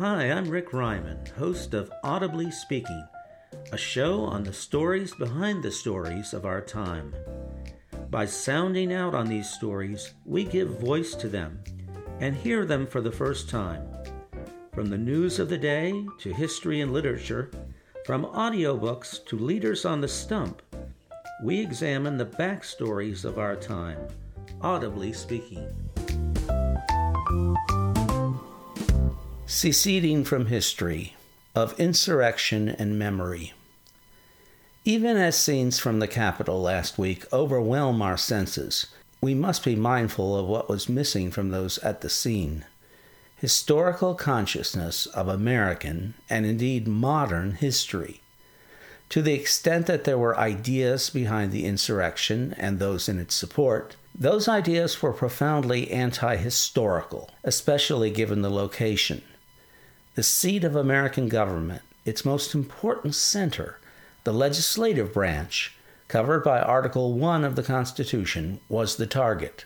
Hi, I'm Rick Ryman, host of Audibly Speaking, a show on the stories behind the stories of our time. By sounding out on these stories, we give voice to them and hear them for the first time. From the news of the day to history and literature, from audiobooks to leaders on the stump, we examine the backstories of our time, audibly speaking. Seceding from History of Insurrection and Memory. Even as scenes from the Capitol last week overwhelm our senses, we must be mindful of what was missing from those at the scene historical consciousness of American and indeed modern history. To the extent that there were ideas behind the insurrection and those in its support, those ideas were profoundly anti historical, especially given the location. The seat of American government, its most important center, the legislative branch, covered by Article 1 of the Constitution, was the target.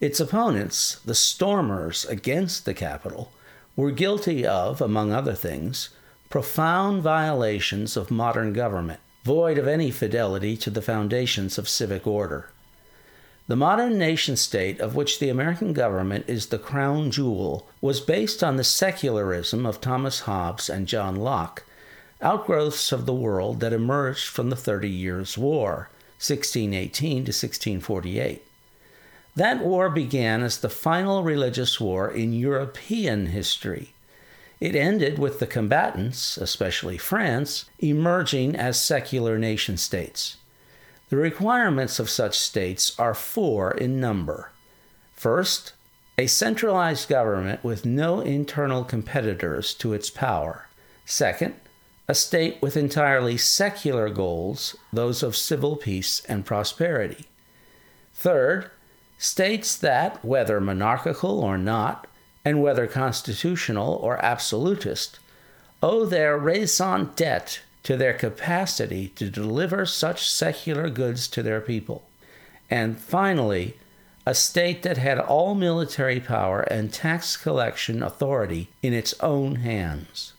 Its opponents, the stormers against the Capitol, were guilty of, among other things, profound violations of modern government, void of any fidelity to the foundations of civic order. The modern nation state, of which the American government is the crown jewel, was based on the secularism of Thomas Hobbes and John Locke, outgrowths of the world that emerged from the Thirty Years' War, 1618 to 1648. That war began as the final religious war in European history. It ended with the combatants, especially France, emerging as secular nation states. The requirements of such states are four in number. First, a centralized government with no internal competitors to its power. Second, a state with entirely secular goals, those of civil peace and prosperity. Third, states that, whether monarchical or not, and whether constitutional or absolutist, owe their raison d'etre to their capacity to deliver such secular goods to their people. And finally, a state that had all military power and tax collection authority in its own hands.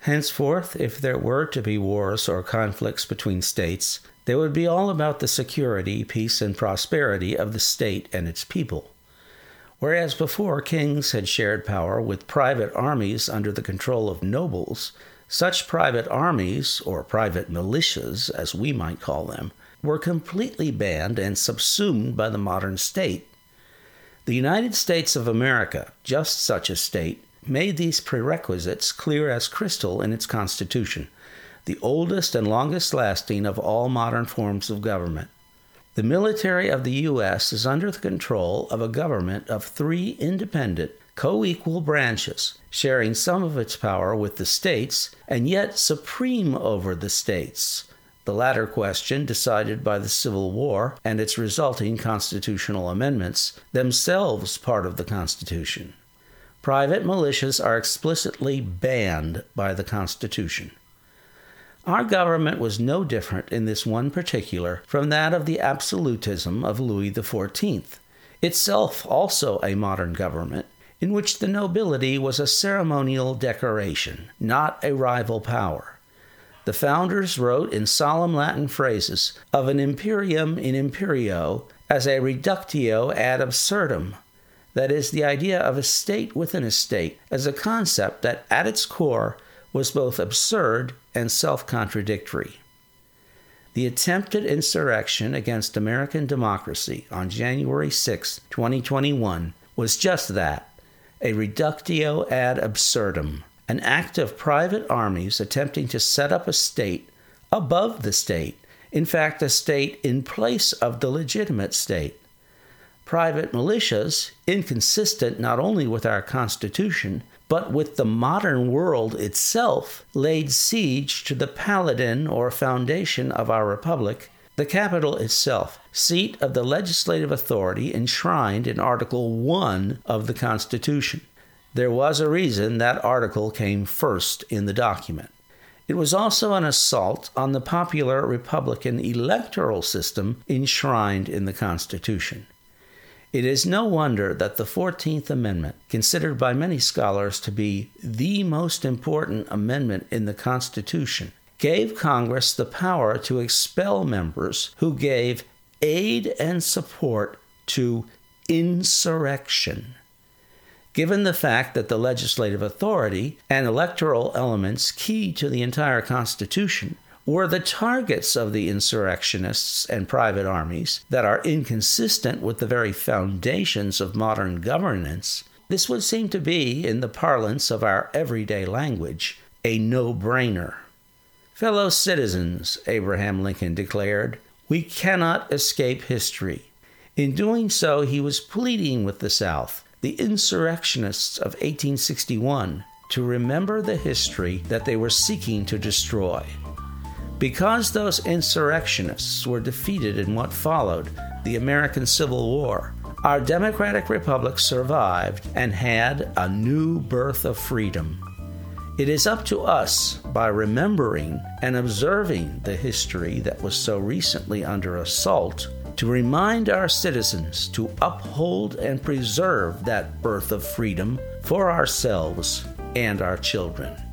Henceforth, if there were to be wars or conflicts between states, they would be all about the security, peace, and prosperity of the state and its people. Whereas before kings had shared power with private armies under the control of nobles, such private armies, or private militias as we might call them, were completely banned and subsumed by the modern state. The United States of America, just such a state, made these prerequisites clear as crystal in its Constitution the oldest and longest lasting of all modern forms of government. The military of the U.S. is under the control of a government of three independent, co equal branches, sharing some of its power with the states and yet supreme over the states. The latter question, decided by the Civil War and its resulting constitutional amendments, themselves part of the Constitution. Private militias are explicitly banned by the Constitution. Our government was no different in this one particular from that of the absolutism of Louis XIV, itself also a modern government, in which the nobility was a ceremonial decoration, not a rival power. The founders wrote in solemn Latin phrases of an imperium in imperio as a reductio ad absurdum, that is, the idea of a state within a state as a concept that at its core was both absurd and self contradictory. The attempted insurrection against American democracy on January 6, 2021, was just that a reductio ad absurdum, an act of private armies attempting to set up a state above the state, in fact, a state in place of the legitimate state. Private militias, inconsistent not only with our Constitution, but with the modern world itself, laid siege to the paladin or foundation of our republic, the Capitol itself, seat of the legislative authority enshrined in Article 1 of the Constitution. There was a reason that article came first in the document. It was also an assault on the popular Republican electoral system enshrined in the Constitution. It is no wonder that the 14th Amendment, considered by many scholars to be the most important amendment in the Constitution, gave Congress the power to expel members who gave aid and support to insurrection. Given the fact that the legislative authority and electoral elements key to the entire Constitution were the targets of the insurrectionists and private armies that are inconsistent with the very foundations of modern governance, this would seem to be, in the parlance of our everyday language, a no brainer. Fellow citizens, Abraham Lincoln declared, we cannot escape history. In doing so, he was pleading with the South, the insurrectionists of 1861, to remember the history that they were seeking to destroy. Because those insurrectionists were defeated in what followed, the American Civil War, our democratic republic survived and had a new birth of freedom. It is up to us, by remembering and observing the history that was so recently under assault, to remind our citizens to uphold and preserve that birth of freedom for ourselves and our children.